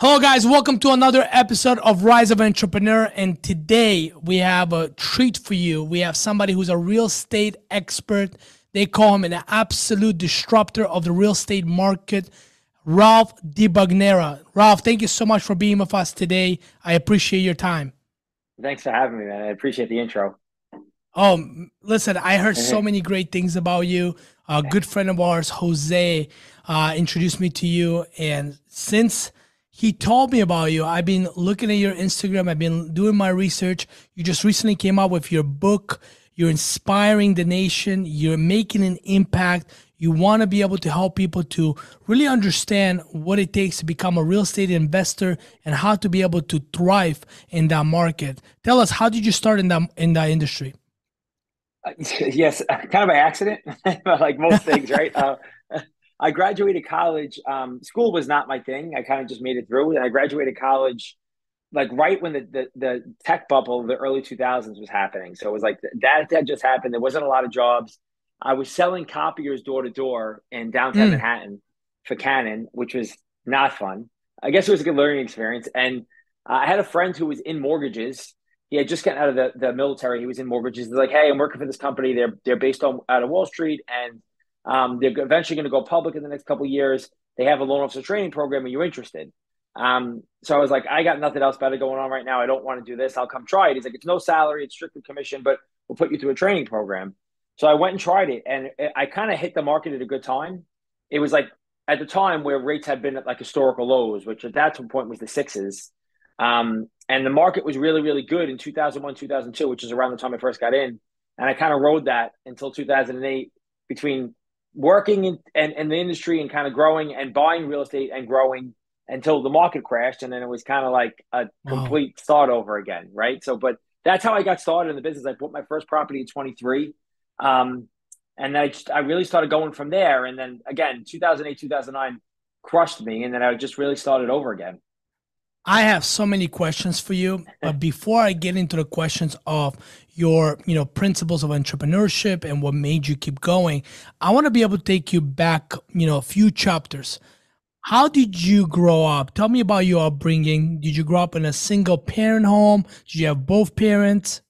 Hello, guys. Welcome to another episode of Rise of Entrepreneur. And today we have a treat for you. We have somebody who's a real estate expert. They call him an absolute disruptor of the real estate market, Ralph DiBugnara. Ralph, thank you so much for being with us today. I appreciate your time. Thanks for having me, man. I appreciate the intro. Oh, listen, I heard so many great things about you. A good friend of ours, Jose, uh, introduced me to you. And since he told me about you. I've been looking at your Instagram. I've been doing my research. You just recently came out with your book. You're inspiring the nation. You're making an impact. You want to be able to help people to really understand what it takes to become a real estate investor and how to be able to thrive in that market. Tell us, how did you start in that in that industry? Uh, yes, kind of by accident, like most things, right? Uh, I graduated college. Um, school was not my thing. I kind of just made it through. And I graduated college like right when the, the, the tech bubble, the early 2000s was happening. So it was like that that just happened. There wasn't a lot of jobs. I was selling copiers door to door in downtown mm. Manhattan for Canon, which was not fun. I guess it was a good learning experience. And I had a friend who was in mortgages. He had just gotten out of the, the military. He was in mortgages. He's like, "Hey, I'm working for this company. They're they're based on out of Wall Street, and um, they're eventually going to go public in the next couple years. They have a loan officer training program, and you're interested. Um, so I was like, I got nothing else better going on right now. I don't want to do this. I'll come try it. He's like, it's no salary, it's strictly commission, but we'll put you through a training program. So I went and tried it, and I kind of hit the market at a good time. It was like at the time where rates had been at like historical lows, which at that point was the sixes. Um, and the market was really, really good in 2001, 2002, which is around the time I first got in. And I kind of rode that until 2008 between working in, in, the industry and kind of growing and buying real estate and growing until the market crashed. And then it was kind of like a complete wow. start over again. Right. So, but that's how I got started in the business. I bought my first property at 23. Um, and then I just, I really started going from there. And then again, 2008, 2009 crushed me. And then I just really started over again. I have so many questions for you, but before I get into the questions of your, you know, principles of entrepreneurship and what made you keep going, I want to be able to take you back, you know, a few chapters. How did you grow up? Tell me about your upbringing. Did you grow up in a single parent home? Did you have both parents?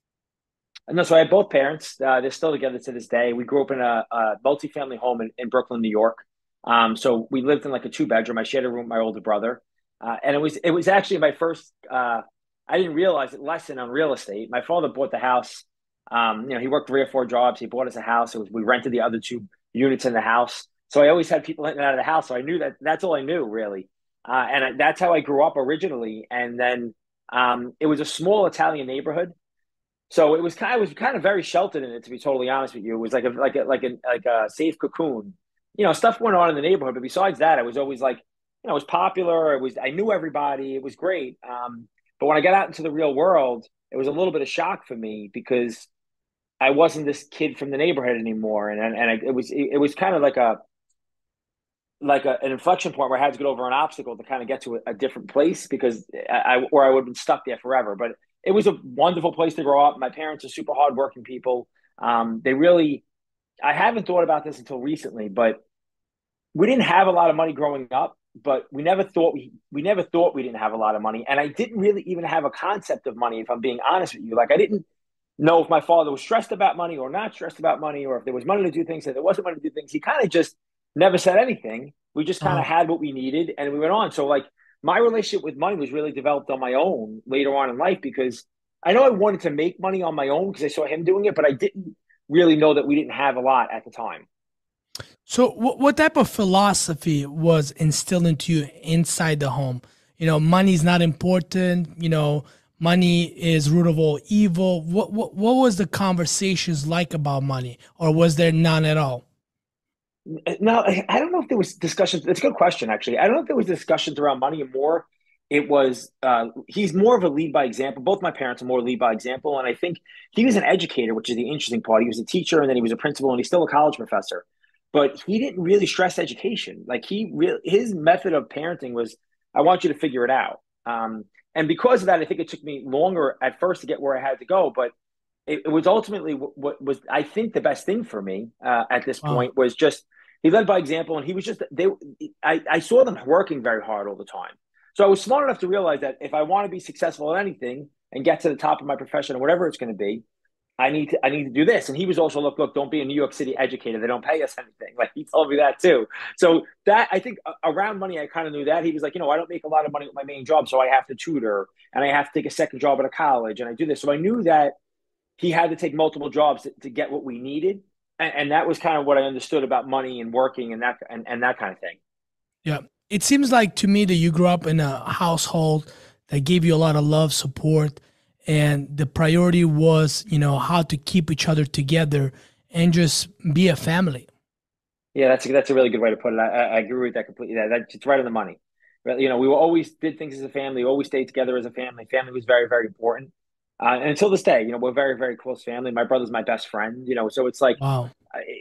No, so I had both parents. Uh, they're still together to this day. We grew up in a, a multi-family home in, in Brooklyn, New York. Um, so we lived in like a two bedroom. I shared a room with my older brother. Uh, and it was it was actually my first. Uh, I didn't realize it lesson on real estate. My father bought the house. Um, you know, he worked three or four jobs. He bought us a house. It was we rented the other two units in the house. So I always had people in and out of the house. So I knew that that's all I knew really, uh, and I, that's how I grew up originally. And then um, it was a small Italian neighborhood, so it was kind of was kind of very sheltered in it. To be totally honest with you, it was like a like a like a like a safe cocoon. You know, stuff went on in the neighborhood, but besides that, I was always like you know, it was popular. It was I knew everybody. It was great. Um, but when I got out into the real world, it was a little bit of shock for me because I wasn't this kid from the neighborhood anymore, and and, and it was it, it was kind of like a like a, an inflection point where I had to get over an obstacle to kind of get to a, a different place because I, I or I would have been stuck there forever. But it was a wonderful place to grow up. My parents are super hardworking people. Um, they really, I haven't thought about this until recently, but we didn't have a lot of money growing up but we never thought we we never thought we didn't have a lot of money. And i didn't really even have a concept of money if i'm being honest with you. Like i didn't know if my father was stressed about money or not stressed about money or if there was money to do things and there wasn't money to do things. He kind of just never said anything. We just kind of uh-huh. had what we needed and we went on. So like my relationship with money was really developed on my own later on in life because i know i wanted to make money on my own because i saw him doing it but i didn't really know that we didn't have a lot at the time so, what, what type of philosophy was instilled into you inside the home? You know, money is not important. You know, money is root of all evil. What, what what was the conversations like about money, or was there none at all? No, I don't know if there was discussions. It's a good question, actually. I don't know if there was discussions around money more. It was uh, he's more of a lead by example. Both my parents are more lead by example, and I think he was an educator, which is the interesting part. He was a teacher, and then he was a principal, and he's still a college professor but he didn't really stress education. Like he really, his method of parenting was, I want you to figure it out. Um, and because of that, I think it took me longer at first to get where I had to go, but it, it was ultimately what, what, was, I think, the best thing for me uh, at this point was just he led by example, and he was just they. I, I saw them working very hard all the time. So I was smart enough to realize that if I want to be successful at anything and get to the top of my profession or whatever it's going to be, I need to I need to do this. And he was also look look don't be a New York City educator. They don't pay us anything. Like he told me that too. So that I think around money I kind of knew that he was like you know I don't make a lot of money with my main job, so I have to tutor and I have to take a second job at a college and I do this. So I knew that he had to take multiple jobs to, to get what we needed, and, and, that was kind of what I understood about money and working and that and, and that kind of thing. Yeah, it seems like to me that you grew up in a household that gave you a lot of love, support and the priority was you know how to keep each other together and just be a family. Yeah that's a, that's a really good way to put it. I, I agree with that completely. That, that's it's right on the money. You know we always did things as a family always stayed together as a family. Family was very very important. Uh, and until this day you know we're very very close family. My brother's my best friend you know so it's like wow.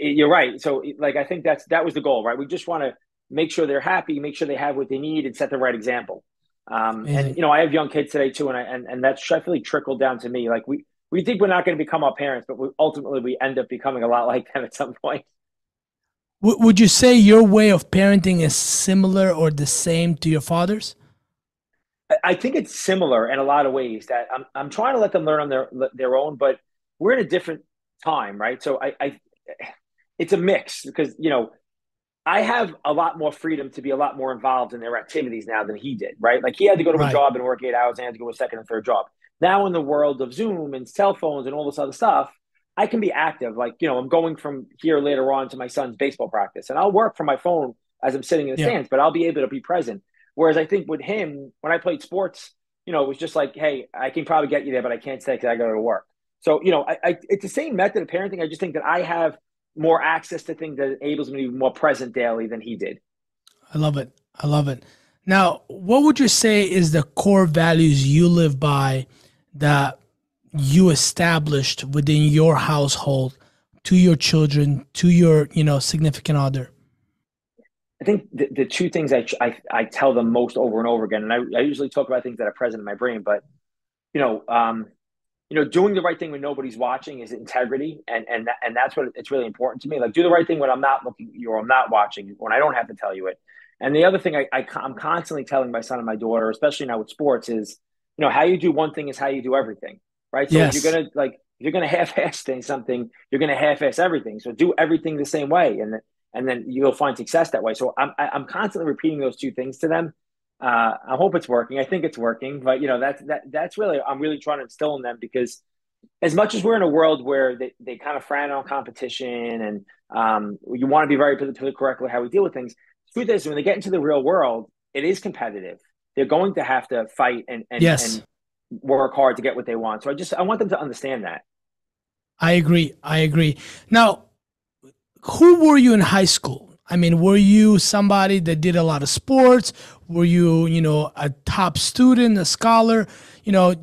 You're right. So like i think that's that was the goal right? We just want to make sure they're happy make sure they have what they need and set the right example um, and you know, I have young kids today too, and I, and and that's definitely trickled down to me. Like we we think we're not going to become our parents, but we, ultimately we end up becoming a lot like them at some point. would you say your way of parenting is similar or the same to your father's? I think it's similar in a lot of ways. That I'm I'm trying to let them learn on their their own, but we're in a different time, right? So I, I it's a mix because you know I have a lot more freedom to be a lot more involved in their activities now than he did, right? Like he had to go to right. a job and work eight hours and had to go to a second and third job. Now in the world of Zoom and cell phones and all this other stuff, I can be active. Like, you know, I'm going from here later on to my son's baseball practice and I'll work from my phone as I'm sitting in the yeah. stands, but I'll be able to be present. Whereas I think with him, when I played sports, you know, it was just like, hey, I can probably get you there, but I can't stay because I go to work. So, you know, I, I, it's the same method of parenting. I just think that I have more access to things that enables me to be more present daily than he did. I love it. I love it. Now, what would you say is the core values you live by that you established within your household to your children, to your, you know, significant other? I think the, the two things I, I, I tell them most over and over again, and I, I usually talk about things that are present in my brain, but you know, um, you know, doing the right thing when nobody's watching is integrity, and and that, and that's what it's really important to me. Like, do the right thing when I'm not looking or I'm not watching, when I don't have to tell you it. And the other thing I, I am constantly telling my son and my daughter, especially now with sports, is you know how you do one thing is how you do everything, right? So yes. if you're gonna like if you're gonna half-ass something, you're gonna half-ass everything. So do everything the same way, and and then you'll find success that way. So I'm I'm constantly repeating those two things to them uh, I hope it's working. I think it's working, but you know that's that that's really I'm really trying to instill in them because as much as we're in a world where they, they kind of frown on competition and um, you want to be very politically correct with how we deal with things. The truth is, when they get into the real world, it is competitive. They're going to have to fight and and, yes. and work hard to get what they want. So I just I want them to understand that. I agree. I agree. Now, who were you in high school? I mean, were you somebody that did a lot of sports? Were you, you know, a top student, a scholar? You know,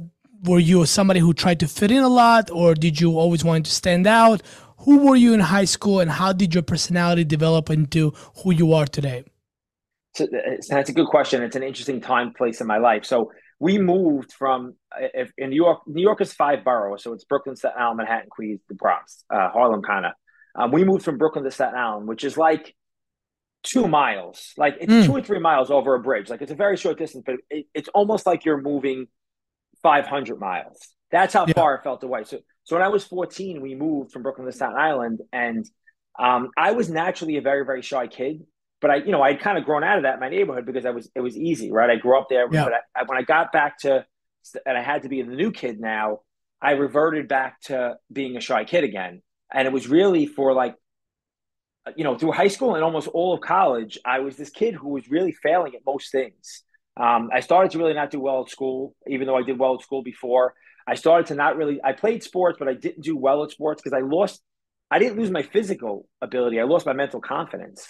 were you somebody who tried to fit in a lot, or did you always want to stand out? Who were you in high school, and how did your personality develop into who you are today? So that's a good question. It's an interesting time, place in my life. So we moved from if, in New York. New York is five boroughs, so it's Brooklyn, Staten Island, Manhattan, Queens, the Bronx, uh, Harlem, kind of. Um, we moved from Brooklyn to Staten Island, which is like two miles. Like it's mm. two or three miles over a bridge. Like it's a very short distance, but it, it's almost like you're moving 500 miles. That's how yeah. far it felt away. So, so when I was 14, we moved from Brooklyn to Staten Island, and um, I was naturally a very, very shy kid. But I, you know, I'd kind of grown out of that in my neighborhood because I was, it was easy, right? I grew up there. Yeah. But I, when I got back to, and I had to be the new kid now, I reverted back to being a shy kid again. And it was really for like you know, through high school and almost all of college, I was this kid who was really failing at most things. Um, I started to really not do well at school, even though I did well at school before. I started to not really. I played sports, but I didn't do well at sports because I lost. I didn't lose my physical ability. I lost my mental confidence.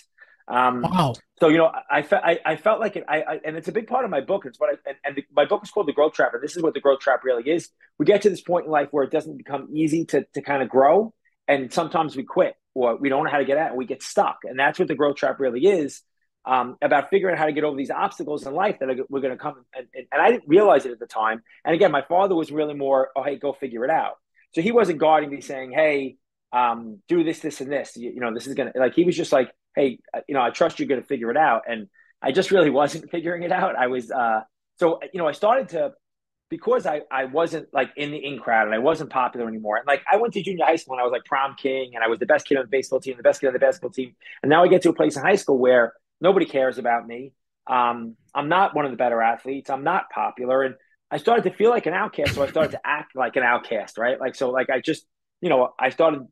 Um, wow. So you know, I, felt I, I felt like it. I, I, and it's a big part of my book. It's what I and, and the, my book is called The Growth Trap, and this is what the growth trap really is. We get to this point in life where it doesn't become easy to to kind of grow, and sometimes we quit or we don't know how to get out and we get stuck. And that's what the growth trap really is um, about figuring out how to get over these obstacles in life that are, we're going to come. And, and, and, I didn't realize it at the time. And again, my father was really more, oh, hey, go figure it out. So he wasn't guarding me saying, hey, um, do this, this, and this. You, you know, this is going to, like, he was just like, hey, uh, you know, I trust you're going to figure it out. And I just really wasn't figuring it out. I was, uh, so you know, I started to because I, I wasn't like in the in crowd and I wasn't popular anymore. And like I went to junior high school and I was like prom king and I was the best kid on the baseball team, the best kid on the basketball team. And now I get to a place in high school where nobody cares about me. Um, I'm not one of the better athletes. I'm not popular. And I started to feel like an outcast. So I started to act like an outcast, right? Like, so like I just, you know, I started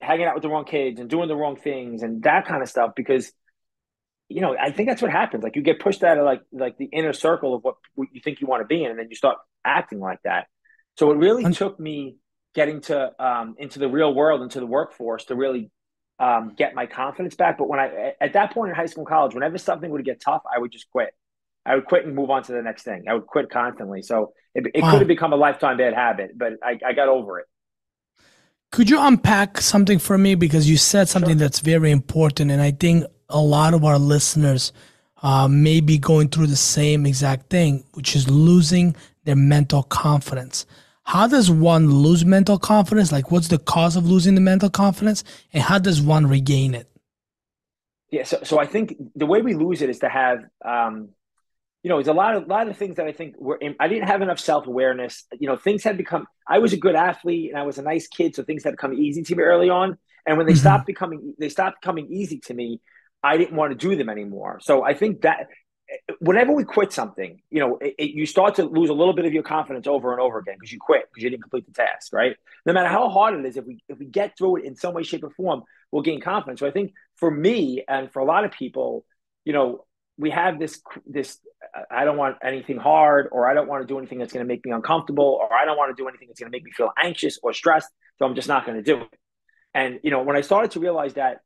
hanging out with the wrong kids and doing the wrong things and that kind of stuff because you know, I think that's what happens. Like you get pushed out of like like the inner circle of what, what you think you want to be in, and then you start acting like that. So it really took me getting to um, into the real world, into the workforce, to really um, get my confidence back. But when I at that point in high school and college, whenever something would get tough, I would just quit. I would quit and move on to the next thing. I would quit constantly. So it, it wow. could have become a lifetime bad habit, but I, I got over it. Could you unpack something for me because you said something sure. that's very important, and I think a lot of our listeners uh, may be going through the same exact thing, which is losing their mental confidence. How does one lose mental confidence? Like, what's the cause of losing the mental confidence, and how does one regain it? Yeah, so so I think the way we lose it is to have, um, you know, there's a lot of a lot of things that I think were. In, I didn't have enough self awareness. You know, things had become. I was a good athlete and I was a nice kid, so things had come easy to me early on. And when they mm-hmm. stopped becoming, they stopped coming easy to me. I didn't want to do them anymore. So I think that whenever we quit something, you know, it, it, you start to lose a little bit of your confidence over and over again because you quit because you didn't complete the task, right? No matter how hard it is, if we if we get through it in some way, shape, or form, we'll gain confidence. So I think for me and for a lot of people, you know, we have this this I don't want anything hard, or I don't want to do anything that's going to make me uncomfortable, or I don't want to do anything that's going to make me feel anxious or stressed. So I'm just not going to do it. And you know, when I started to realize that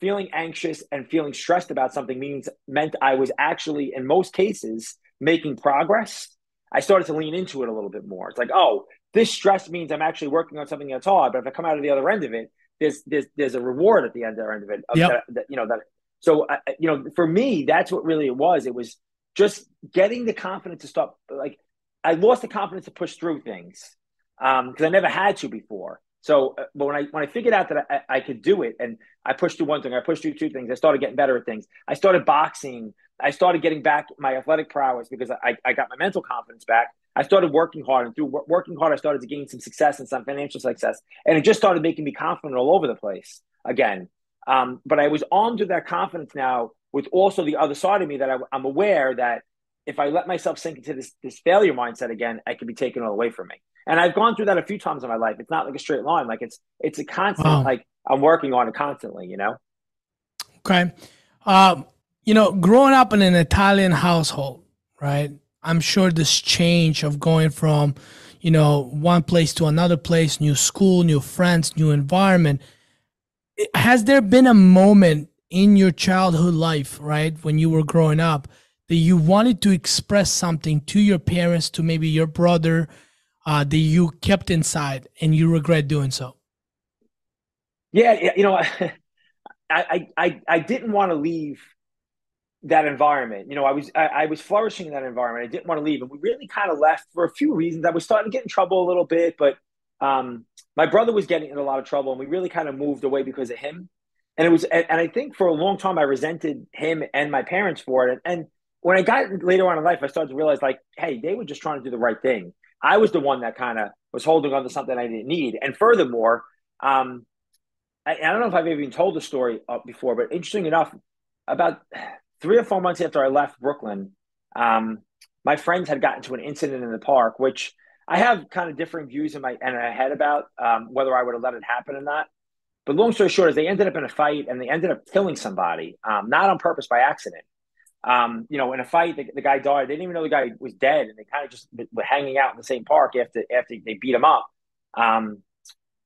feeling anxious and feeling stressed about something means meant I was actually, in most cases, making progress. I started to lean into it a little bit more. It's like, oh, this stress means I'm actually working on something that's hard. But if I come out of the other end of it, there's there's there's a reward at the end, end of it. Yep. that, that, you know that. So uh, you know, for me, that's what really it was. It was just getting the confidence to stop. Like I lost the confidence to push through things because um, I never had to before. So, uh, but when I when I figured out that I, I, could do it, and I pushed through one thing, I pushed through two things. I started getting better at things. I started boxing. I started getting back my athletic prowess because I, I got my mental confidence back. I started working hard, and through working hard, I started to gain some success and some financial success, and it just started making me confident all over the place again. Um, but I was armed with that confidence now, with also the other side of me that I, I'm aware that if I let myself sink into this this failure mindset again, I could be taken all away from me. And I've gone through that a few times in my life. It's not like a straight line. Like it's it's a constant. Wow. Like I'm working on it constantly. You know. Okay, uh, you know, growing up in an Italian household, right? I'm sure this change of going from, you know, one place to another place, new school, new friends, new environment. Has there been a moment in your childhood life, right, when you were growing up, that you wanted to express something to your parents, to maybe your brother, uh, that you kept inside and you regret doing so? Yeah, you know, I I I I didn't want to leave that environment. You know, I was I, I, was flourishing in that environment. I didn't want to leave, and we really kind of left for a few reasons. I was starting to get in trouble a little bit, but um, my brother was getting in a lot of trouble, and we really kind of moved away because of him. And it was, and, and I think for a long time I resented him and my parents for it. And, and when I got later on in life, I started to realize like, hey, they were just trying to do the right thing. I was the one that kind of was holding on to something I didn't need. And furthermore, um, I, I, don't know if I've even told the story before, but interesting enough, about three or four months after I left Brooklyn, um, my friends had gotten to an incident in the park, which I have kind of differing views in my in my head about um, whether I would have let it happen or not. But long story short, is they ended up in a fight and they ended up killing somebody, um, not on purpose by accident um, you know, in a fight, the, the, guy died. They didn't even know the guy was dead, and they kind of just were hanging out in the same park after after they beat him up. Um,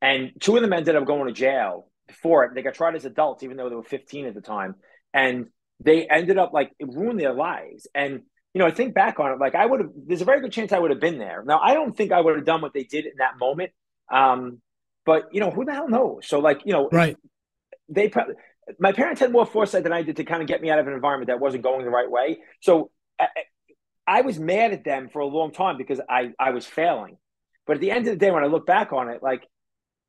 and two of them ended up going to jail for it. They got tried as adults, even though they were 15 at the time, and they ended up like it ruined their lives. And you know, I think back on it, like I would have. There's a very good chance I would have been there. Now, I don't think I would have done what they did in that moment. Um, but you know, who the hell knows? So, like, you know, right? They probably my parents had more foresight than I did to kind of get me out of an environment that wasn't going the right way. So I, I was mad at them for a long time because I, I was failing. But at the end of the day, when I look back on it, like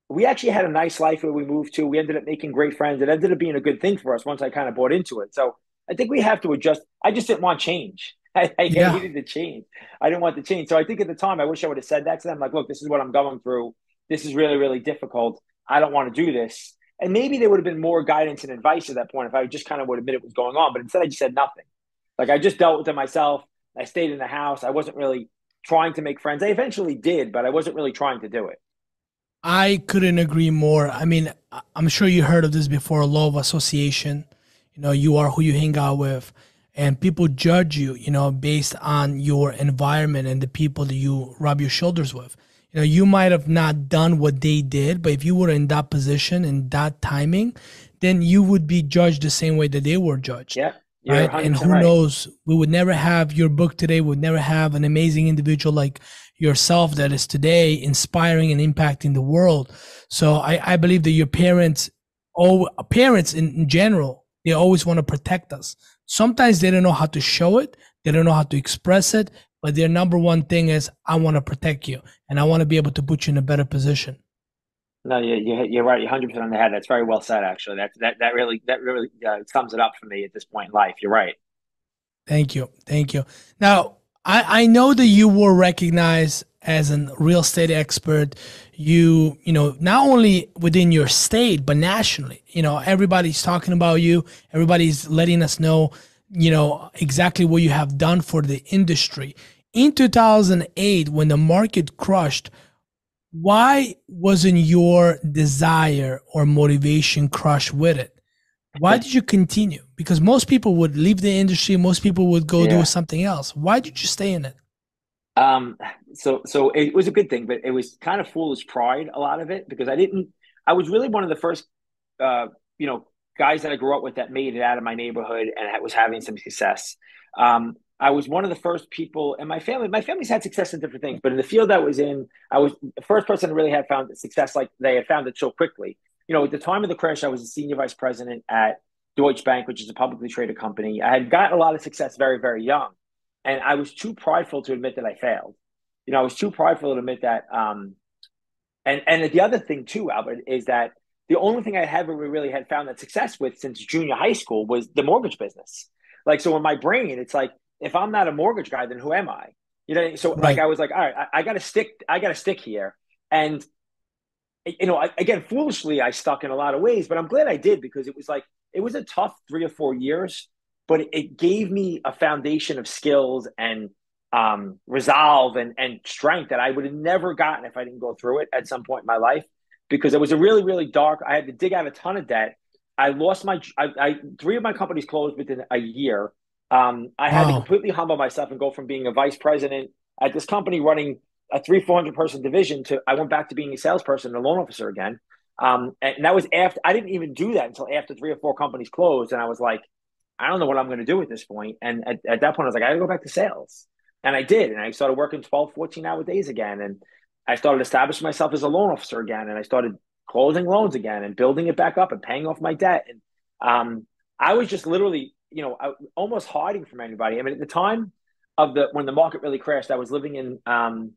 we actually had a nice life where we moved to. We ended up making great friends. It ended up being a good thing for us once I kind of bought into it. So I think we have to adjust. I just didn't want change. I, I yeah. hated the change. I didn't want the change. So I think at the time, I wish I would have said that to them. Like, look, this is what I'm going through. This is really, really difficult. I don't want to do this. And maybe there would have been more guidance and advice at that point if I just kind of would admit it was going on. But instead, I just said nothing. Like I just dealt with it myself. I stayed in the house. I wasn't really trying to make friends. I eventually did, but I wasn't really trying to do it. I couldn't agree more. I mean, I'm sure you heard of this before, law of association. You know, you are who you hang out with, and people judge you, you know, based on your environment and the people that you rub your shoulders with. You know, you might have not done what they did, but if you were in that position and that timing, then you would be judged the same way that they were judged. Yeah. Right. And who right. knows, we would never have your book today, we would never have an amazing individual like yourself that is today inspiring and impacting the world. So I, I believe that your parents, oh, parents in, in general, they always want to protect us. Sometimes they don't know how to show it, they don't know how to express it, but their number one thing is, I want to protect you and I want to be able to put you in a better position. No, you, you, are right. You're 100 percent on the head. That's very well said. Actually, that that that really that really uh, sums it up for me at this point in life. You're right. Thank you, thank you. Now, I, I know that you were recognized as a real estate expert. You, you know, not only within your state, but nationally. You know, everybody's talking about you. Everybody's letting us know, you know, exactly what you have done for the industry. In 2008, when the market crushed, why wasn't your desire or motivation crushed with it? Why did you continue? Because most people would leave the industry, most people would go yeah. do something else. Why did you stay in it? Um, so so it was a good thing, but it was kind of foolish pride, a lot of it, because I didn't I was really one of the first uh, you know, guys that I grew up with that made it out of my neighborhood and was having some success. Um, I was one of the first people in my family. My family's had success in different things, but in the field I was in, I was the first person who really had found success like they had found it so quickly you know, at the time of the crash, I was a senior vice president at Deutsche Bank, which is a publicly traded company. I had gotten a lot of success very, very young. And I was too prideful to admit that I failed. You know, I was too prideful to admit that. Um, and and the other thing too, Albert, is that the only thing I ever really had found that success with since junior high school was the mortgage business. Like, so in my brain, it's like, if I'm not a mortgage guy, then who am I? You know, so right. like I was like, all right, I, I got to stick, I got to stick here. And you know, I, again, foolishly, I stuck in a lot of ways, but I'm glad I did because it was like it was a tough three or four years, but it, gave me a foundation of skills and um, resolve and and strength that I would have never gotten if I didn't go through it at some point in my life because it was a really really dark. I had to dig out a ton of debt. I lost my I, I three of my companies closed within a year. Um, I had wow. to completely humble myself and go from being a vice president at this company running a three, 400 person division to, I went back to being a salesperson and a loan officer again. Um, and that was after, I didn't even do that until after three or four companies closed. And I was like, I don't know what I'm going to do at this point. And at, at that point, I was like, I got to go back to sales. And I did. And I started working 12, 14 hour days again. And I started establishing myself as a loan officer again. And I started closing loans again and building it back up and paying off my debt. And um, I was just literally, you know, almost hiding from anybody. I mean, at the time of the, when the market really crashed, I was living in, um,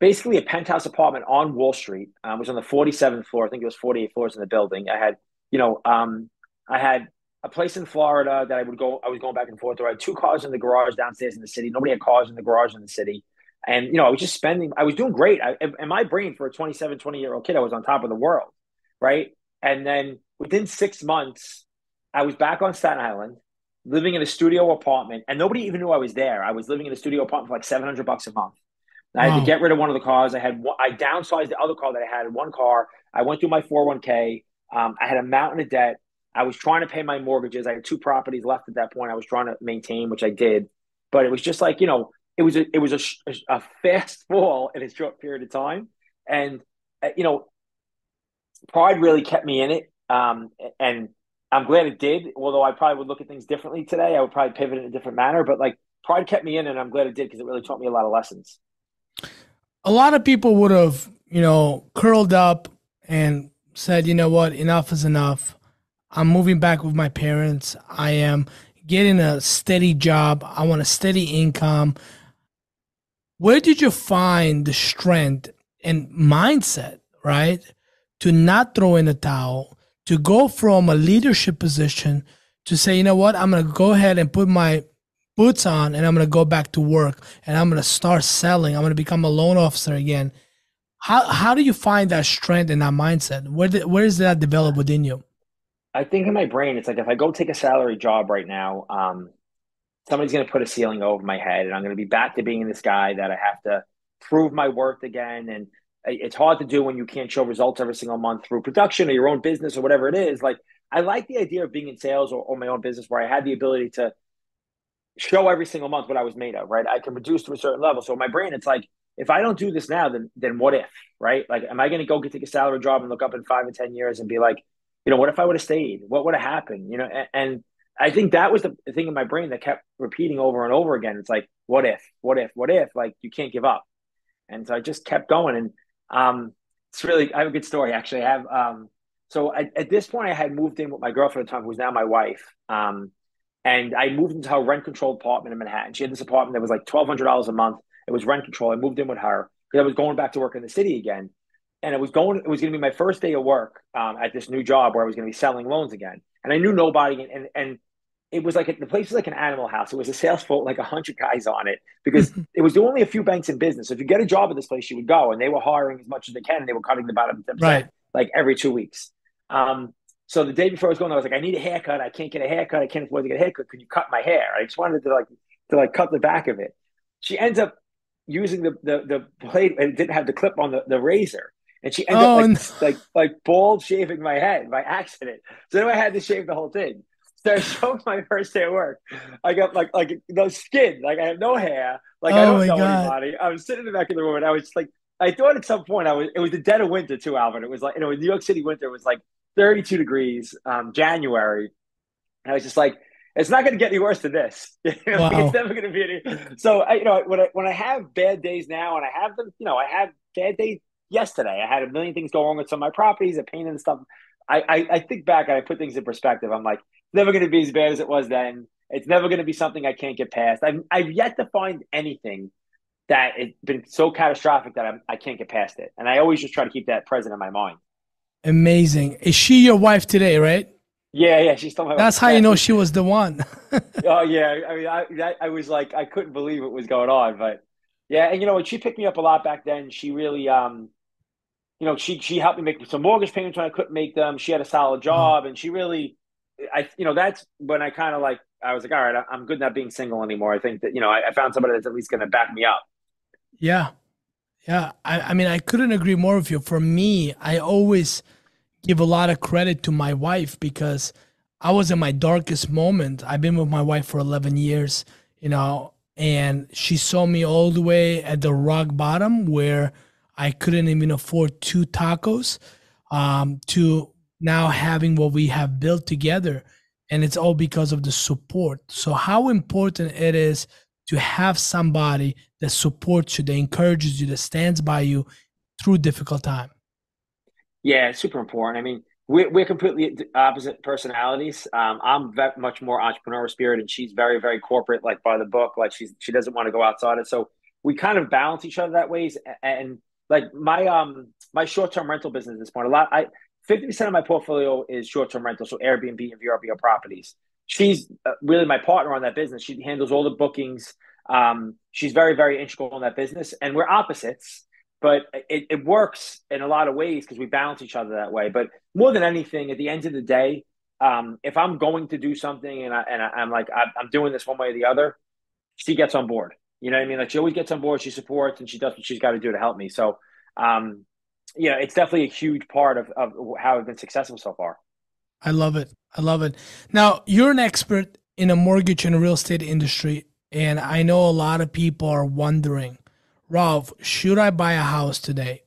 basically a penthouse apartment on Wall Street. I was on the 47th floor. I think it was 48 floors in the building. I had, you know, um, I had a place in Florida that I would go. I was going back and forth. I had two cars in the garage downstairs in the city. Nobody had cars in the garage in the city. And, you know, I was just spending, I was doing great. I, in my brain for a 27, 20 year old kid, I was on top of the world. Right. And then within six months, I was back on Staten Island living in a studio apartment and nobody even knew I was there. I was living in a studio apartment for like 700 bucks a month. I had to get rid of one of the cars. I had I downsized the other car that I had. One car. I went through my 401k. Um, had a mountain of debt. I was trying to pay my mortgages. I had two properties left at that point. I was trying to maintain, which I did, but it was just like you know, it was a it was a, a fast fall in a short period of time, and uh, you know, pride really kept me in it. Um, and I'm glad it did. Although I probably would look at things differently today. I would probably pivot in a different manner. But like pride kept me in, and I'm glad it did because it really taught me a lot of lessons a lot of people would have, you know, curled up and said, you know what, enough is enough. I'm moving back with my parents. I am getting a steady job. I want a steady income. Where did you find the strength and mindset, right? To not throw in the towel, to go from a leadership position to say, you know what, I'm going to go ahead and put my boots on and I'm going to go back to work and I'm going to start selling. I'm going to become a loan officer again. How how do you find that strength and that mindset? Where did, where is that develop within you? I think in my brain, it's like if I go take a salary job right now, um, somebody's going to put a ceiling over my head, and I'm going to be back to being this guy that I have to prove my worth again. And it's hard to do when you can't show results every single month through production or your own business or whatever it is. Like I like the idea of being in sales or, or my own business where I had the ability to show every single month what I was made of. Right, I can produce to a certain level. So in my brain, it's like if I don't do this now, then then what if, right? Like, am I going to go get take a salary job and look up in five or ten years and be like, you know, what if I would have stayed? What would have happened? You know, and, and I think that was the thing in my brain that kept repeating over and over again. It's like, what if, what if, what if? Like, you can't give up. And so I just kept going. And um, it's really, I have a good story actually. I have, um, so I, at this point, I had moved in with my girlfriend at the time, who's now my wife. Um, and I moved into her rent controlled apartment in Manhattan. She had this apartment that was like $1,200 a month it was rent control. I moved in with her because I was going back to work in the city again. And it was going, it was going to be my first day of work um, at this new job where I was going to be selling loans again. And I knew nobody. And, and, and it was like, the place was like an animal house. It was a sales floor, like a hundred guys on it because it was only a few banks in business. So if you get a job at this place, you would go and they were hiring as much as they can. And they were cutting the bottom 10%, right. like every two weeks. Um, so the day before I was going, I was like, I need a haircut. I can't get a haircut. I can't afford to get a haircut. Could you cut my hair? I just wanted to like to like cut the back of it. She ends up using the the, the blade and it didn't have the clip on the, the razor. And she ended oh, up like, no. like like bald shaving my head by accident. So then I had to shave the whole thing. So I showed my first day at work. I got like like no skin, like I have no hair, like oh I don't know God. anybody. I was sitting in the back of the room and I was like I thought at some point I was it was the dead of winter too, Alvin. It was like you know, in New York City winter it was like 32 degrees, um, January. And I was just like, it's not going to get any worse than this. wow. it's never going to be any. So I, you know, when I when I have bad days now, and I have them, you know, I have bad days yesterday. I had a million things go wrong with some of my properties, a pain and stuff. I, I, I think back and I put things in perspective. I'm like, never going to be as bad as it was then. It's never going to be something I can't get past. I've I've yet to find anything that it's been so catastrophic that I'm, I can't get past it. And I always just try to keep that present in my mind. Amazing. Is she your wife today, right? Yeah, yeah, she's still my That's how you know she was the one. oh yeah, I mean, I, I was like, I couldn't believe what was going on, but yeah, and you know, she picked me up a lot back then. She really, um, you know, she she helped me make some mortgage payments when I couldn't make them. She had a solid mm-hmm. job, and she really, I, you know, that's when I kind of like, I was like, all right, I'm good not being single anymore. I think that you know, I, I found somebody that's at least going to back me up. Yeah, yeah. I, I mean, I couldn't agree more with you. For me, I always give a lot of credit to my wife because I was in my darkest moment. I've been with my wife for 11 years, you know, and she saw me all the way at the rock bottom where I couldn't even afford two tacos um, to now having what we have built together. And it's all because of the support. So, how important it is to have somebody that supports you, that encourages you, that stands by you through difficult time. Yeah, it's super important. I mean, we're, we're completely opposite personalities. Um, I'm very much more entrepreneurial spirit, and she's very, very corporate, like by the book. Like she's she doesn't want to go outside it. So we kind of balance each other that ways. And like my um my short term rental business at this point, a lot I fifty percent of my portfolio is short term rental, so Airbnb and VRBO properties. She's uh, really my partner on that business. She handles all the bookings. Um, she's very, very integral in that business, and we're opposites but it, it works in a lot of ways because we balance each other that way. But more than anything, at the end of the day, um, if I'm going to do something and, I, and I, am like, I'm doing this one way or the other, she gets on board. You know what I mean? Like she always gets on board, she supports, and she does what she's got to do to help me. So, um, it's definitely a huge part of, of how I've been successful so far. I love it. I love it. Now, you're an expert in a mortgage and real estate industry, and I know a lot of people are wondering Ralph, should I buy a house today?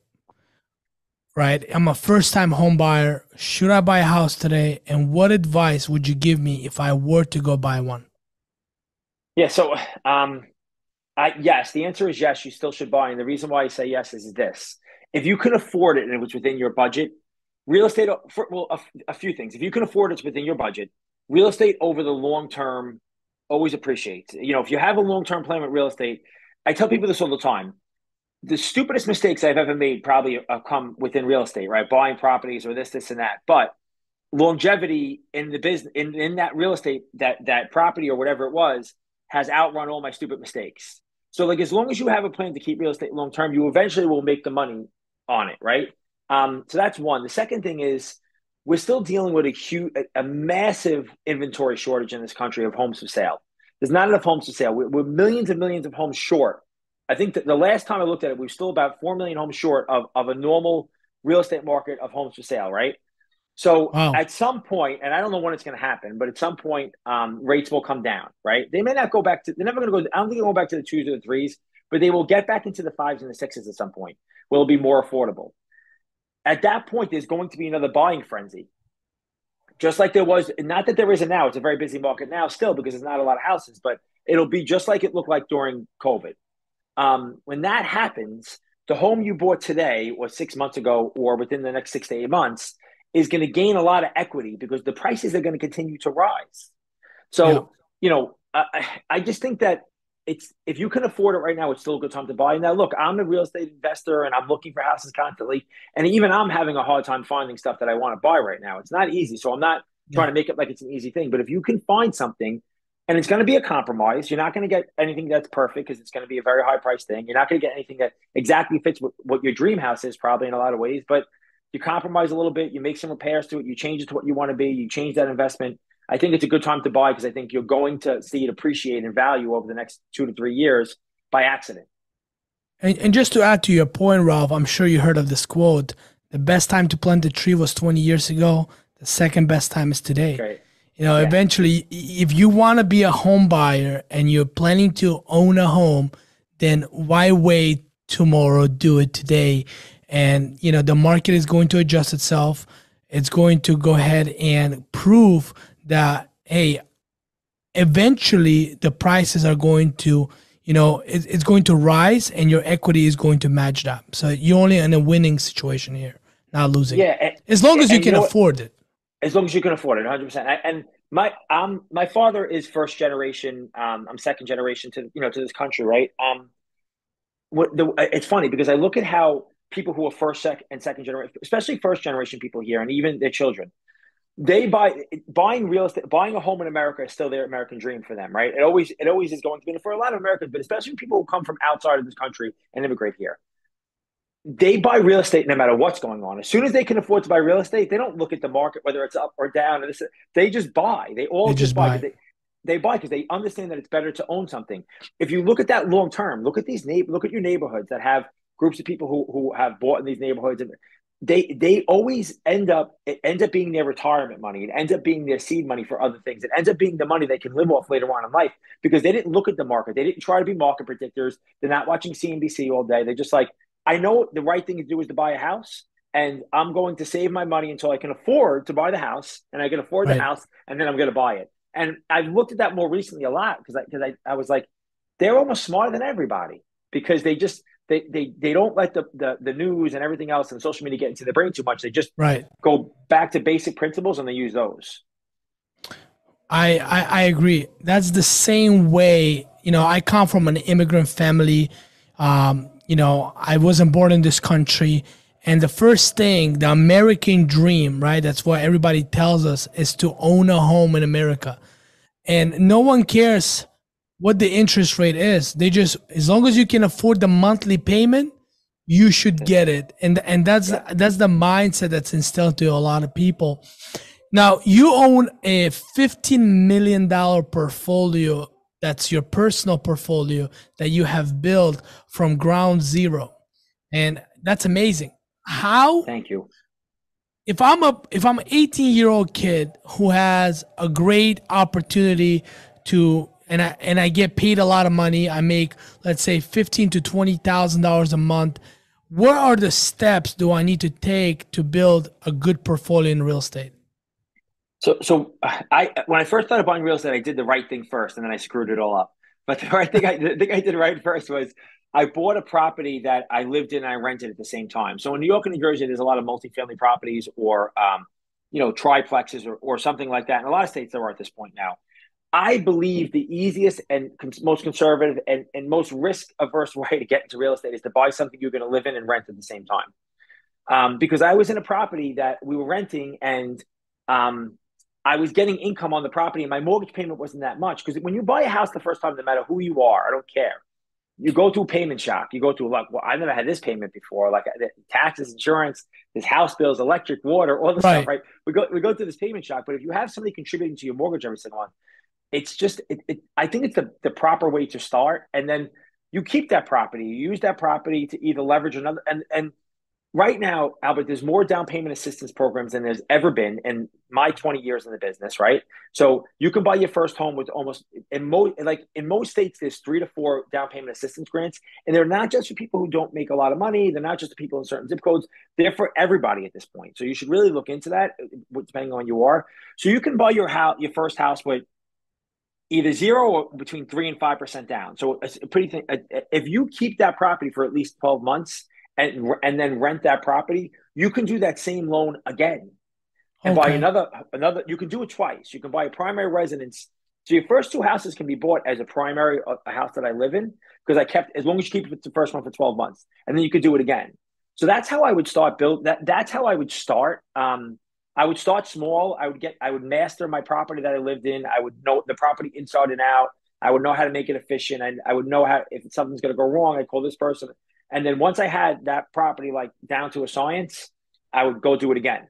Right? I'm a first time home buyer. Should I buy a house today? And what advice would you give me if I were to go buy one? Yeah, so um, I, yes, the answer is yes, you still should buy. And the reason why I say yes is this if you can afford it and it was within your budget, real estate, for, well, a, a few things. If you can afford it, it's within your budget. Real estate over the long term always appreciates. You know, if you have a long term plan with real estate, I tell people this all the time. The stupidest mistakes I've ever made probably have come within real estate, right? Buying properties or this, this, and that. But longevity in the business in, in that real estate, that that property or whatever it was, has outrun all my stupid mistakes. So like as long as you have a plan to keep real estate long term, you eventually will make the money on it, right? Um, so that's one. The second thing is we're still dealing with a huge, a, a massive inventory shortage in this country of homes for sale. There's not enough homes to sell. We're, we're millions and millions of homes short. I think that the last time I looked at it, we were still about four million homes short of, of a normal real estate market of homes for sale, right? So wow. at some point, and I don't know when it's going to happen, but at some point, um, rates will come down, right? They may not go back to. They're never going to go. I don't think they'll go back to the twos or the threes, but they will get back into the fives and the sixes at some point. Will be more affordable. At that point, there's going to be another buying frenzy, just like there was. Not that there isn't now. It's a very busy market now still because there's not a lot of houses, but it'll be just like it looked like during COVID. Um, when that happens, the home you bought today or six months ago or within the next six to eight months is going to gain a lot of equity because the prices are going to continue to rise. So, yeah. you know, I, I just think that it's if you can afford it right now, it's still a good time to buy. Now, look, I'm a real estate investor and I'm looking for houses constantly, and even I'm having a hard time finding stuff that I want to buy right now. It's not easy, so I'm not yeah. trying to make it like it's an easy thing. But if you can find something, and it's going to be a compromise, you're not going to get anything that's perfect because it's going to be a very high price thing. You're not going to get anything that exactly fits what, what your dream house is, probably in a lot of ways, but you compromise a little bit, you make some repairs to it, you change it to what you want to be, you change that investment. I think it's a good time to buy because I think you're going to see it appreciate in value over the next two to three years by accident. And, and just to add to your point, Ralph, I'm sure you heard of this quote: "The best time to plant a tree was 20 years ago. The second best time is today." You know, yeah. eventually, if you want to be a home buyer and you're planning to own a home, then why wait tomorrow? Do it today and you know the market is going to adjust itself it's going to go ahead and prove that hey eventually the prices are going to you know it, it's going to rise and your equity is going to match that. So you're only in a winning situation here not losing. Yeah and, as long as you can you know afford it. As long as you can afford it 100% and my um my father is first generation um i'm second generation to you know to this country right? Um what the it's funny because i look at how people who are first, second, and second generation, especially first generation people here, and even their children, they buy buying real estate, buying a home in America is still their American dream for them, right? It always it always is going to be for a lot of Americans, but especially people who come from outside of this country and immigrate here. They buy real estate no matter what's going on. As soon as they can afford to buy real estate, they don't look at the market whether it's up or down. Or this, they just buy. They all they just, just buy. buy. They, they buy because they understand that it's better to own something. If you look at that long term, look at these neighbor, look at your neighborhoods that have groups of people who who have bought in these neighborhoods and they they always end up it ends up being their retirement money. It ends up being their seed money for other things. It ends up being the money they can live off later on in life because they didn't look at the market. They didn't try to be market predictors. They're not watching cnbc all day. They're just like i know the right thing to do is to buy a house and i'm going to save my money until i can afford to buy the house and i can afford right. the house and then i'm going to buy it. And i've looked at that more recently a lot because I, cause I, I was like they're almost smarter than everybody because they just they they they don't let the, the the news and everything else and social media get into their brain too much. They just right go back to basic principles and they use those. I, I I agree. That's the same way. You know, I come from an immigrant family. Um, you know, I wasn't born in this country. And the first thing, the American dream, right? That's what everybody tells us is to own a home in America. And no one cares what the interest rate is. They just as long as you can afford the monthly payment, you should get it. And and that's yeah. that's the mindset that's instilled to a lot of people. Now you own a fifteen million dollar portfolio. That's your personal portfolio that you have built from ground zero, and that's amazing. How? Thank you. If I'm a if I'm an 18 year old kid who has a great opportunity to and I and I get paid a lot of money. I make let's say fifteen to twenty thousand dollars a month. What are the steps do I need to take to build a good portfolio in real estate? So, so I when I first started buying real estate, I did the right thing first, and then I screwed it all up. But the right thing I, the thing I did right first was I bought a property that I lived in and I rented at the same time. So in New York and New Jersey, there's a lot of multifamily properties or um, you know triplexes or, or something like that. In a lot of states, there are at this point now. I believe the easiest and most conservative and, and most risk averse way to get into real estate is to buy something you're going to live in and rent at the same time. Um, because I was in a property that we were renting and um, I was getting income on the property and my mortgage payment wasn't that much. Because when you buy a house the first time, no matter who you are, I don't care. You go through payment shock. You go through like, well, I've never had this payment before, like taxes, insurance, this house bills, electric, water, all this right. stuff, right? We go we go through this payment shock. But if you have somebody contributing to your mortgage every single month, it's just it, it, I think it's the the proper way to start, and then you keep that property. You use that property to either leverage another and and right now, Albert, there's more down payment assistance programs than there's ever been in my 20 years in the business, right? So you can buy your first home with almost in most like in most states, there's three to four down payment assistance grants, and they're not just for people who don't make a lot of money. They're not just the people in certain zip codes. They're for everybody at this point. So you should really look into that, uh, depending on who you are. So you can buy your house, your first house with either zero or between three and five percent down. So it's a pretty thing. If you keep that property for at least 12 months and and then rent that property, you can do that same loan again and okay. buy another another. You can do it twice. You can buy a primary residence. So your first two houses can be bought as a primary a house that I live in because I kept as long as you keep it the first one for twelve months, and then you could do it again. So that's how I would start build that. That's how I would start. Um, I would start small. I would get. I would master my property that I lived in. I would know the property inside and out. I would know how to make it efficient. and I would know how if something's going to go wrong, I call this person. And then once I had that property like down to a science, I would go do it again.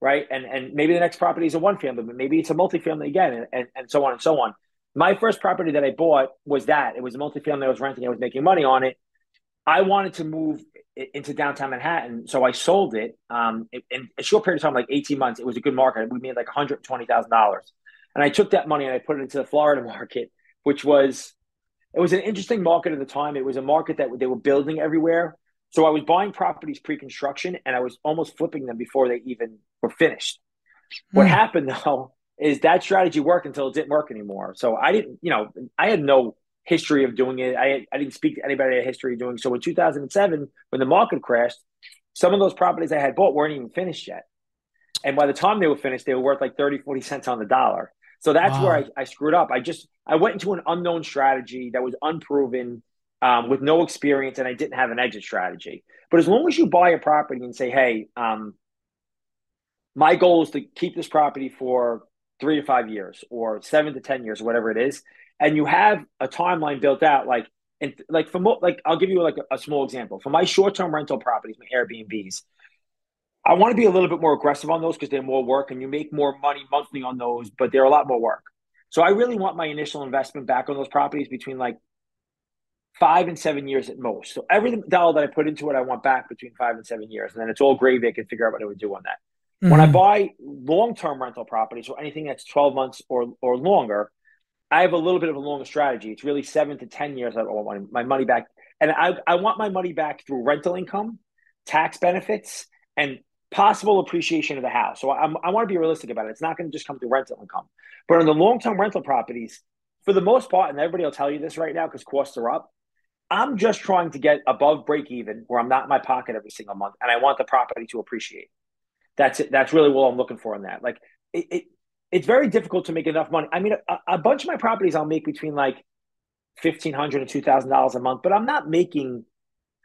Right. And and maybe the next property is a one family, but maybe it's a multifamily again, and, and, and so on and so on. My first property that I bought was that. It was a multifamily I was renting, I was making money on it. I wanted to move into downtown Manhattan, so I sold it. Um, in a short period of time, like 18 months, it was a good market. We made like $120,000. And I took that money and I put it into the Florida market, which was it was an interesting market at the time. It was a market that they were building everywhere. So I was buying properties pre-construction and I was almost flipping them before they even were finished. Hmm. What happened though is that strategy worked until it didn't work anymore. So I didn't, you know, I had no history of doing it. I, I didn't speak to anybody a history of doing. So in 2007, when the market crashed, some of those properties I had bought weren't even finished yet. And by the time they were finished, they were worth like 30, 40 cents on the dollar. So that's wow. where I, I screwed up. I just I went into an unknown strategy that was unproven, um, with no experience, and I didn't have an exit strategy. But as long as you buy a property and say, "Hey, um, my goal is to keep this property for three to five years, or seven to ten years, whatever it is," and you have a timeline built out, like and like for mo- like I'll give you like a, a small example for my short term rental properties, my Airbnbs. I want to be a little bit more aggressive on those because they're more work and you make more money monthly on those, but they're a lot more work. So I really want my initial investment back on those properties between like five and seven years at most. So every dollar that I put into it, I want back between five and seven years. And then it's all gravy. I can figure out what I would do on that. Mm-hmm. When I mm-hmm. buy long-term rental properties or anything that's 12 months or, or longer, I have a little bit of a longer strategy. It's really seven to 10 years I want my money back. And I, I want my money back through rental income, tax benefits, and possible appreciation of the house. So I'm, i want to be realistic about it. It's not going to just come through rental income. But on the long term rental properties, for the most part, and everybody will tell you this right now because costs are up, I'm just trying to get above break even where I'm not in my pocket every single month and I want the property to appreciate. That's it. That's really what I'm looking for in that. Like it, it it's very difficult to make enough money. I mean, a, a bunch of my properties I'll make between like fifteen hundred and two thousand dollars a month, but I'm not making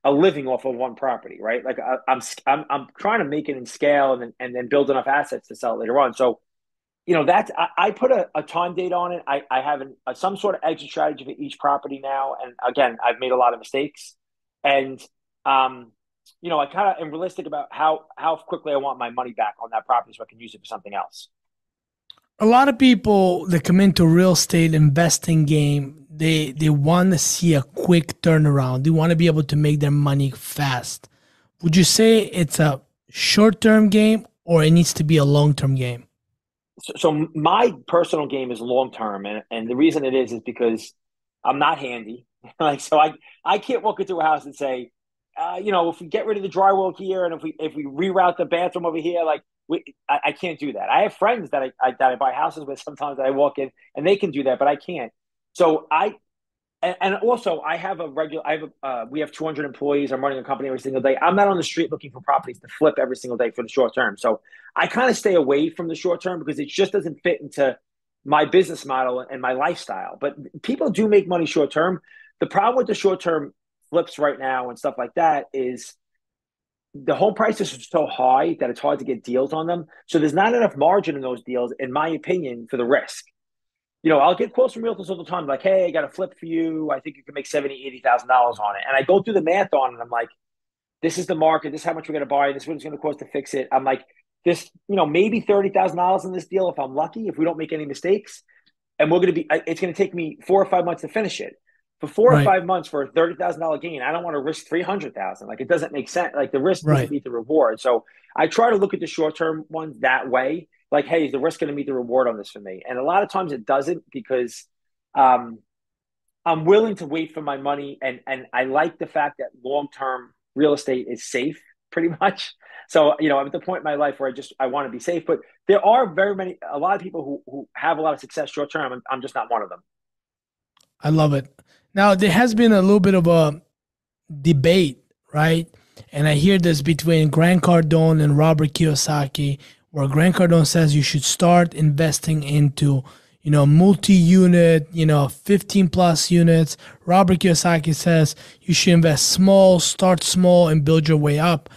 a living off of one property, right? Like I, am I'm, I'm, I'm trying to make it in scale and and then build enough assets to sell later on. So, you know, that's I, I put a, a, time date on it. I, I have an, a, some sort of exit strategy for each property now. And again, I've made a lot of mistakes, and um, you know, I kind of am realistic about how how quickly I want my money back on that property so I can use it for something else. A lot of people that come into real estate investing game they they want to see a quick turnaround. They want to be able to make their money fast. Would you say it's a short term game or it needs to be a long term game? So, so, my personal game is long term, and, and the reason it is is because I'm not handy. like so, I I can't walk into a house and say, uh, you know, if we get rid of the drywall here and if we if we reroute the bathroom over here, like we, I, I can't do that. I have friends that I, I that I buy houses with sometimes that I walk in and they can do that, but I can't. So I, and, also I have a regular, I have a, uh, we have 200 employees. I'm running a company every single day. I'm not on the street looking for properties to flip every single day for the short term. So I kind of stay away from the short term because it just doesn't fit into my business model and my lifestyle. But people do make money short term. The problem with the short term flips right now and stuff like that is the home prices are so high that it's hard to get deals on them. So there's not enough margin in those deals, in my opinion, for the risk. You know, I'll get quotes from realtors all the time, like, "Hey, I got a flip for you. I think you can make seventy, eighty thousand dollars on it." And I go through the math on it. I'm like, "This is the market. This is how much we're to buy. This is what it's to cost to fix it." I'm like, "This, you know, maybe thirty thousand dollars in this deal if I'm lucky, if we don't make any mistakes, and we're to be. Uh, it's going to take me four or five months to finish it." For four right. or five months for a thirty thousand dollar gain, I don't want to risk three hundred thousand. Like it doesn't make sense. Like the risk right. doesn't meet the reward. So I try to look at the short term ones that way. Like, hey, is the risk going to meet the reward on this for me? And a lot of times it doesn't because um, I'm willing to wait for my money, and and I like the fact that long term real estate is safe, pretty much. So you know, I'm at the point in my life where I just I want to be safe. But there are very many, a lot of people who who have a lot of success short term. I'm, I'm just not one of them. I love it. Now there has been a little bit of a debate, right? And I hear this between Grant Cardone and Robert Kiyosaki, where Grant Cardone says you should start investing into, you know, multi-unit, you know, 15 plus units. Robert Kiyosaki says you should invest small, start small, and build your way up.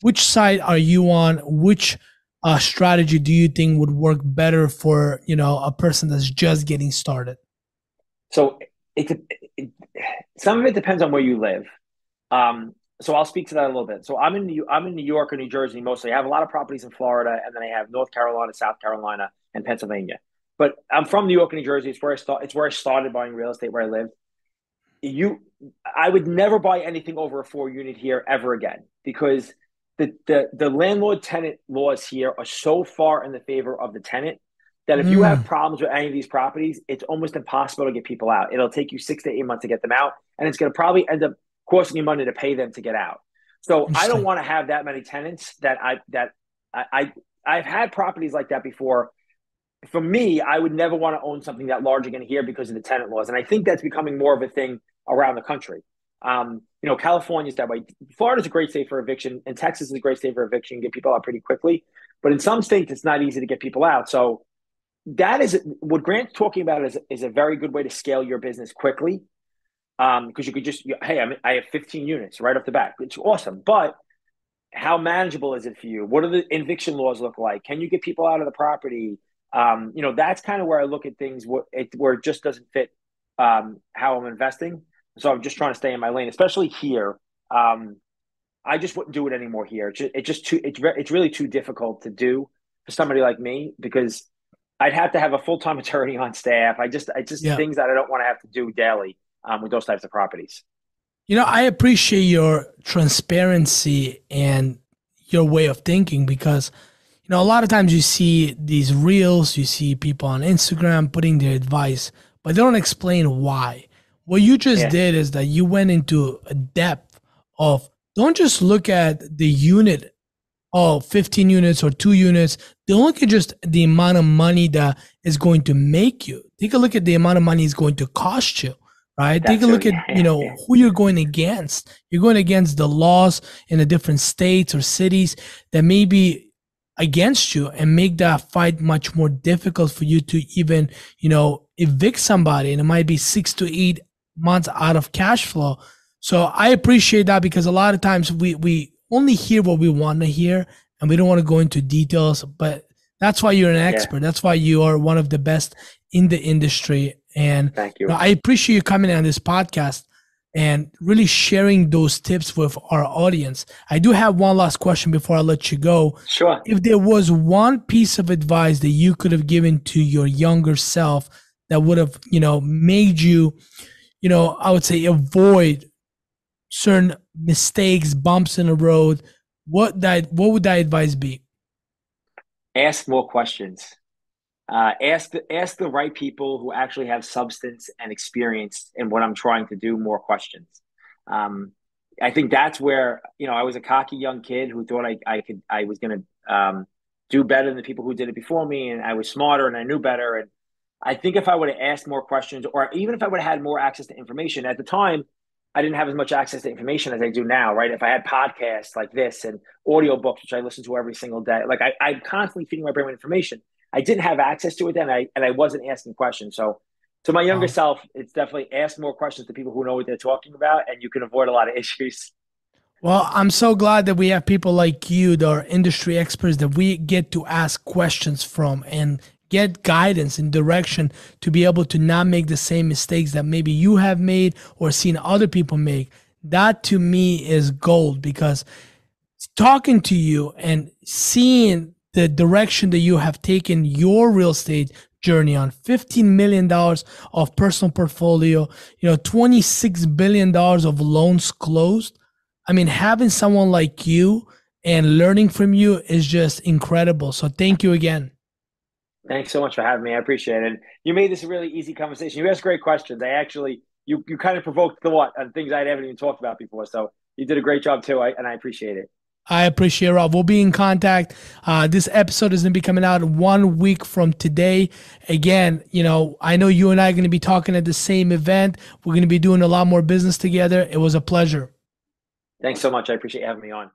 Which side are you on? Which uh, strategy do you think would work better for you know a person that's just getting started? So it, it, some of it depends on where you live. Um, so I'll speak to that a little bit. So I'm in New, I'm in New York or New Jersey mostly. I have a lot of properties in Florida, and then I have North Carolina, South Carolina, and Pennsylvania. But I'm from New York and New Jersey. It's where I start. It's where I started buying real estate, where I lived. You, I would never buy anything over a four unit here ever again because the the the landlord tenant laws here are so far in the favor of the tenant that if mm. you have mm. problems with any of these properties, it's almost impossible to get people out. It'll take you six to eight months to get them out, and it's going to probably end up costing you money to pay them to get out. So I don't want to have that many tenants that I that I, I I've had properties like that before. For me, I would never want to own something that large again here because of the tenant laws, and I think that's becoming more of a thing around the country. Um, you know, California's that way. Florida's a great state for eviction, and Texas is a great state for eviction. Get people out pretty quickly, but in some states, it's not easy to get people out. So that is what Grant's talking about is, is a very good way to scale your business quickly. Um, because you could just, you, hey, I'm, I have 15 units right off the bat. It's awesome. But how manageable is it for you? What do the eviction laws look like? Can you get people out of the property? Um, you know, that's kind of where I look at things where it, where it just doesn't fit um, how I'm investing. So I'm just trying to stay in my lane, especially here. Um, I just wouldn't do it anymore here. It's just, just too, it's, re- it's really too difficult to do for somebody like me because I'd have to have a full time attorney on staff. I just, I just yeah. things that I don't want to have to do daily um, with those types of properties. You know, I appreciate your transparency and your way of thinking because, you know, a lot of times you see these reels, you see people on Instagram putting their advice, but they don't explain why. What you just yeah. did is that you went into a depth of don't just look at the unit oh 15 units or two units don't look at just the amount of money that is going to make you. Take a look at the amount of money it's going to cost you right? That's take a look at you know who you're going against. You're going against the laws in the different states or cities that may be against you and make that fight much more difficult for you to even you know evict somebody. And it might be six to eight months out of cash flow. So i appreciate that because a lot of times we we only hear what we want to hear and we don't want to go into details but that's why you're an expert. Yeah. that's why you are one of the best in the industry. And thank you. i appreciate you coming on this podcast and really sharing those tips with our audience. I do have one last question before i let you go. Sure. If there was one piece of advice that you could have given to your younger self that would have you know made you you know i would say avoid certain mistakes, bumps in the road, what that what would that advice be? Ask more questions. Uh, ask the, ask the right people who actually have substance and experience in what I'm trying to do. More questions. Um, I think that's where you know I was a cocky young kid who thought I, I could I was going to um, do better than the people who did it before me, and I was smarter and I knew better. And I think if I would have asked more questions, or even if I would have had more access to information at the time, I didn't have as much access to information as I do now, right? If I had podcasts like this and audiobooks, which I listen to every single day, like I, I'm constantly feeding my brain with information. I didn't have access to it then, I, and I wasn't asking questions. So, to my younger self, it's definitely ask more questions to people who know what they're talking about, and you can avoid a lot of issues. Well, I'm so glad that we have people like you that are industry experts that we get to ask questions from and get guidance and direction to be able to not make the same mistakes that maybe you have made or seen other people make. That to me is gold because talking to you and seeing the direction that you have taken your real estate journey on 15 million dollars of personal portfolio you know 26 billion dollars of loans closed. I mean having someone like you and learning from you is just incredible. So thank you again thanks so much for having me i appreciate it you made this a really easy conversation you asked great questions i actually you you kind of provoked thought on things i haven't even talked about before so you did a great job too I, and i appreciate it I appreciate it, Rob. We'll be in contact. Uh, this episode is going to be coming out one week from today. Again, you know, I know you and I are going to be talking at the same event. We're going to be doing a lot more business together. It was a pleasure. Thanks so much. I appreciate having me on.